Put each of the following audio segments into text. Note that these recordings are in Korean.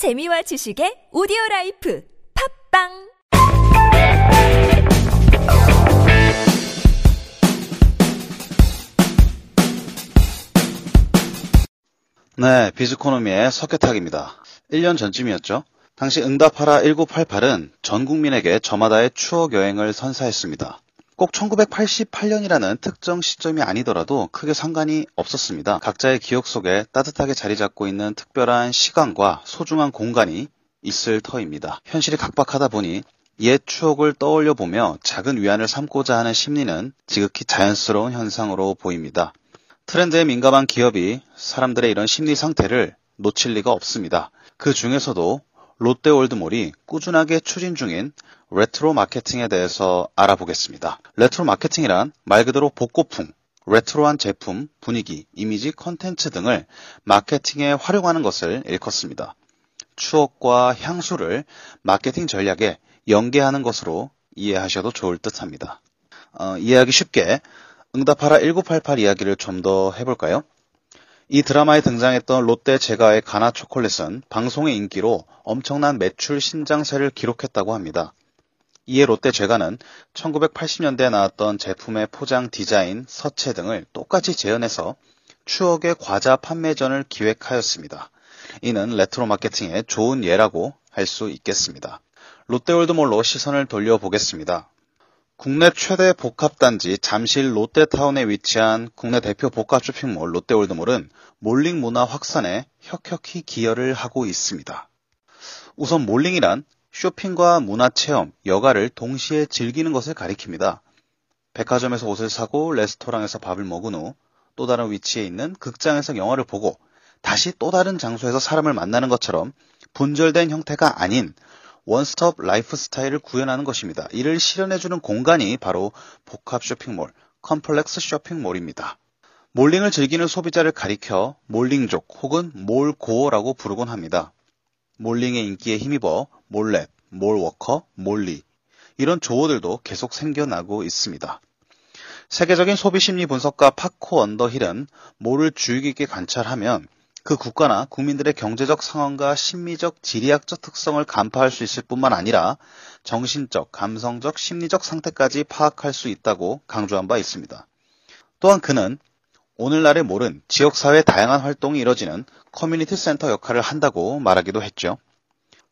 재미와 지식의 오디오 라이프 팟빵 네, 비즈코노미의 석혜탁입니다. 1년 전쯤이었죠. 당시 응답하라 1988은 전 국민에게 저마다의 추억 여행을 선사했습니다. 꼭 1988년이라는 특정 시점이 아니더라도 크게 상관이 없었습니다. 각자의 기억 속에 따뜻하게 자리 잡고 있는 특별한 시간과 소중한 공간이 있을 터입니다. 현실이 각박하다 보니 옛 추억을 떠올려 보며 작은 위안을 삼고자 하는 심리는 지극히 자연스러운 현상으로 보입니다. 트렌드에 민감한 기업이 사람들의 이런 심리 상태를 놓칠 리가 없습니다. 그 중에서도 롯데월드몰이 꾸준하게 추진 중인 레트로 마케팅에 대해서 알아보겠습니다. 레트로 마케팅이란 말 그대로 복고풍, 레트로한 제품, 분위기, 이미지, 컨텐츠 등을 마케팅에 활용하는 것을 일컫습니다. 추억과 향수를 마케팅 전략에 연계하는 것으로 이해하셔도 좋을 듯 합니다. 어, 이해하기 쉽게 응답하라 1988 이야기를 좀 더 해볼까요? 이 드라마에 등장했던 롯데 제과의 가나 초콜릿은 방송의 인기로 엄청난 매출 신장세를 기록했다고 합니다. 이에 롯데 제과는 1980년대에 나왔던 제품의 포장 디자인, 서체 등을 똑같이 재현해서 추억의 과자 판매전을 기획하였습니다. 이는 레트로 마케팅의 좋은 예라고 할 수 있겠습니다. 롯데월드몰로 시선을 돌려보겠습니다. 국내 최대 복합단지 잠실 롯데타운에 위치한 국내 대표 복합 쇼핑몰 롯데월드몰은 malling 문화 확산에 혁혁히 기여를 하고 있습니다. 우선 malling이란 쇼핑과 문화 체험, 여가를 동시에 즐기는 것을 가리킵니다. 백화점에서 옷을 사고 레스토랑에서 밥을 먹은 후 또 다른 위치에 있는 극장에서 영화를 보고 다시 또 다른 장소에서 사람을 만나는 것처럼 분절된 형태가 아닌 원스톱 라이프 스타일을 구현하는 것입니다. 이를 실현해주는 공간이 바로 복합 쇼핑몰, complex shopping mall입니다. malling을 즐기는 소비자를 가리켜 malling족 혹은 mall-goer라고 부르곤 합니다. malling의 인기에 힘입어 mall rat, mall walker, 몰리 이런 조어들도 계속 생겨나고 있습니다. 세계적인 소비 심리 분석가 파코 언더힐은 mall을 주의 깊게 관찰하면 그 국가나 국민들의 경제적 상황과 심리적, 지리학적 특성을 간파할 수 있을 뿐만 아니라 정신적, 감성적, 심리적 상태까지 파악할 수 있다고 강조한 바 있습니다. 또한 그는 오늘날의 mall은 지역사회 다양한 활동이 이뤄지는 커뮤니티 센터 역할을 한다고 말하기도 했죠.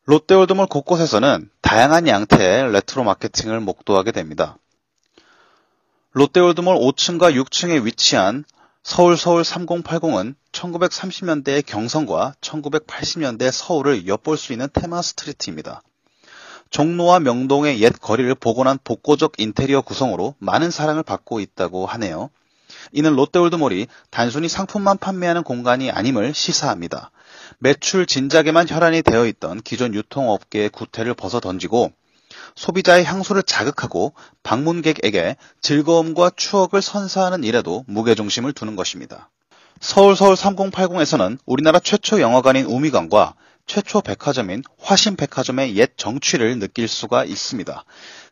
롯데월드몰 곳곳에서는 다양한 양태의 레트로 마케팅을 목도하게 됩니다. 롯데월드몰 5층과 6층에 위치한 서울 서울 3080은 1930년대의 경성과 1980년대 서울을 엿볼 수 있는 테마 street입니다. 종로와 명동의 옛 거리를 복원한 복고적 인테리어 구성으로 많은 사랑을 받고 있다고 하네요. 이는 롯데월드몰이 단순히 상품만 판매하는 공간이 아님을 시사합니다. 매출 진작에만 혈안이 되어 있던 기존 유통업계의 구태를 벗어 던지고 소비자의 향수를 자극하고 방문객에게 즐거움과 추억을 선사하는 일에도 무게중심을 두는 것입니다. 서울 서울 3080에서는 우리나라 최초 영화관인 우미관과 최초 백화점인 화신백화점의 옛 정취를 느낄 수가 있습니다.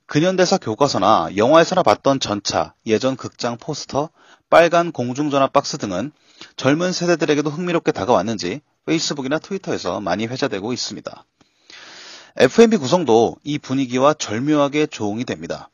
근현대사 교과서나 영화에서나 봤던 전차, 예전 극장 포스터, 빨간 공중전화 박스 등은 젊은 세대들에게도 흥미롭게 다가왔는지 페이스북이나 트위터에서 많이 회자되고 있습니다. F&B 구성도 이 분위기와 절묘하게 조응이 됩니다.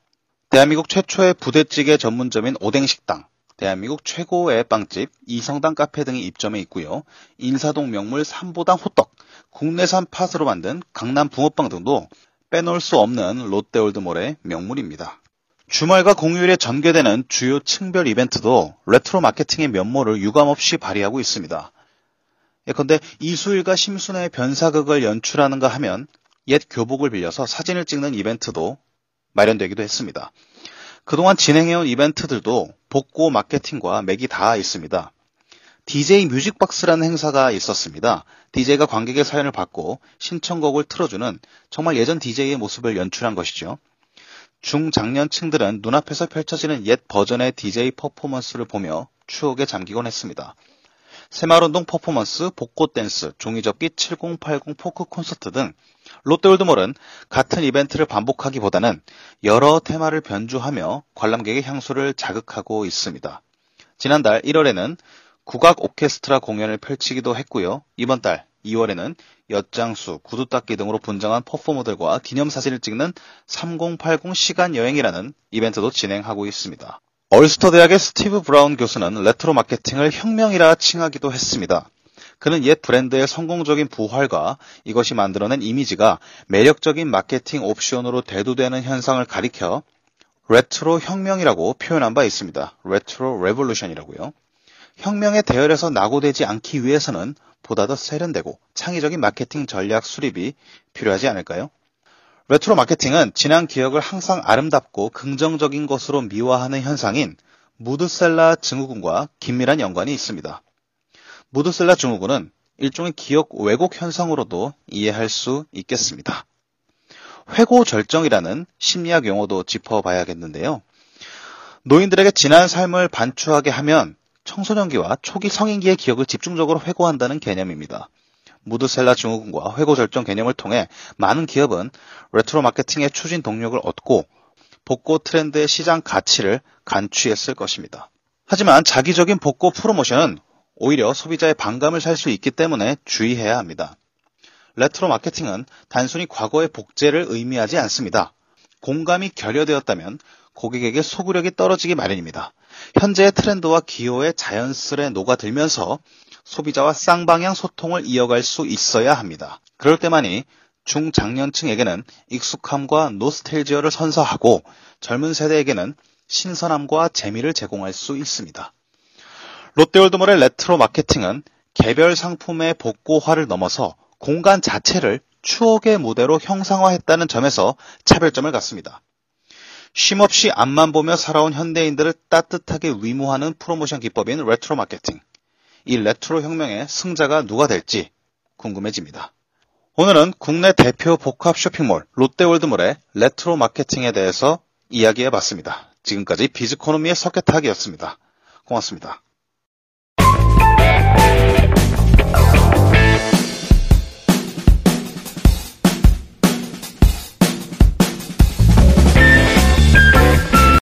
대한민국 최초의 부대찌개 전문점인 오뎅식당, 대한민국 최고의 빵집 이성당 카페 등이 입점해 있고요. 인사동 명물 삼보당 호떡, 국내산 팥으로 만든 강남 붕어빵 등도 빼놓을 수 없는 롯데월드몰의 명물입니다. 주말과 공휴일에 전개되는 주요 층별 이벤트도 레트로 마케팅의 면모를 유감없이 발휘하고 있습니다. 예컨대 이수일과 심순애의 변사극을 연출하는가 하면 옛 교복을 빌려서 사진을 찍는 이벤트도 마련되기도 했습니다. 그동안 진행해온 이벤트들도 복고 마케팅과 맥이 닿아 있습니다. DJ 뮤직박스라는 행사가 있었습니다. DJ가 관객의 사연을 받고 신청곡을 틀어주는 정말 예전 DJ의 모습을 연출한 것이죠. 중장년층들은 눈앞에서 펼쳐지는 옛 버전의 DJ 퍼포먼스를 보며 추억에 잠기곤 했습니다. 새마을운동 퍼포먼스, 복고 댄스, 종이접기 7080 포크 콘서트 등 롯데월드몰은 같은 이벤트를 반복하기보다는 여러 테마를 변주하며 관람객의 향수를 자극하고 있습니다. 지난달 1월에는 국악 오케스트라 공연을 펼치기도 했고요. 이번 달 2월에는 엿장수, 구두 닦기 등으로 분장한 퍼포머들과 기념사진을 찍는 3080 시간 여행이라는 이벤트도 진행하고 있습니다. 얼스터 대학의 스티브 브라운 교수는 레트로 마케팅을 혁명이라 칭하기도 했습니다. 그는 옛 브랜드의 성공적인 부활과 이것이 만들어낸 이미지가 매력적인 마케팅 옵션으로 대두되는 현상을 가리켜 레트로 혁명이라고 표현한 바 있습니다. retro revolution이라고요. 혁명의 대열에서 낙오되지 않기 위해서는 보다 더 세련되고 창의적인 마케팅 전략 수립이 필요하지 않을까요? 레트로 마케팅은 지난 기억을 항상 아름답고 긍정적인 것으로 미화하는 현상인 무드셀라 증후군과 긴밀한 연관이 있습니다. 무드셀라 증후군은 일종의 기억 왜곡 현상으로도 이해할 수 있겠습니다. 회고 절정이라는 심리학 용어도 짚어봐야겠는데요. 노인들에게 지난 삶을 반추하게 하면 청소년기와 초기 성인기의 기억을 집중적으로 회고한다는 개념입니다. 무드셀라 증후군과 회고 절정 개념을 통해 많은 기업은 레트로 마케팅의 추진 동력을 얻고 복고 트렌드의 시장 가치를 간취했을 것입니다. 하지만 작위적인 복고 프로모션은 오히려 소비자의 반감을 살 수 있기 때문에 주의해야 합니다. 레트로 마케팅은 단순히 과거의 복제를 의미하지 않습니다. 공감이 결여되었다면 고객에게 소구력이 떨어지기 마련입니다. 현재의 트렌드와 기호에 자연스레 녹아들면서 소비자와 쌍방향 소통을 이어갈 수 있어야 합니다. 그럴 때만이 중장년층에게는 익숙함과 노스탤지어를 선사하고 젊은 세대에게는 신선함과 재미를 제공할 수 있습니다. 롯데월드몰의 레트로 마케팅은 개별 상품의 복고화를 넘어서 공간 자체를 추억의 무대로 형상화했다는 점에서 차별점을 갖습니다. 쉼없이 앞만 보며 살아온 현대인들을 따뜻하게 위무하는 프로모션 기법인 레트로 마케팅. 이 레트로 혁명의 승자가 누가 될지 궁금해집니다. 오늘은 국내 대표 복합 쇼핑몰 롯데월드몰의 레트로 마케팅에 대해서 이야기해 봤습니다. 지금까지 비즈코노미의 석혜탁이었습니다. 고맙습니다.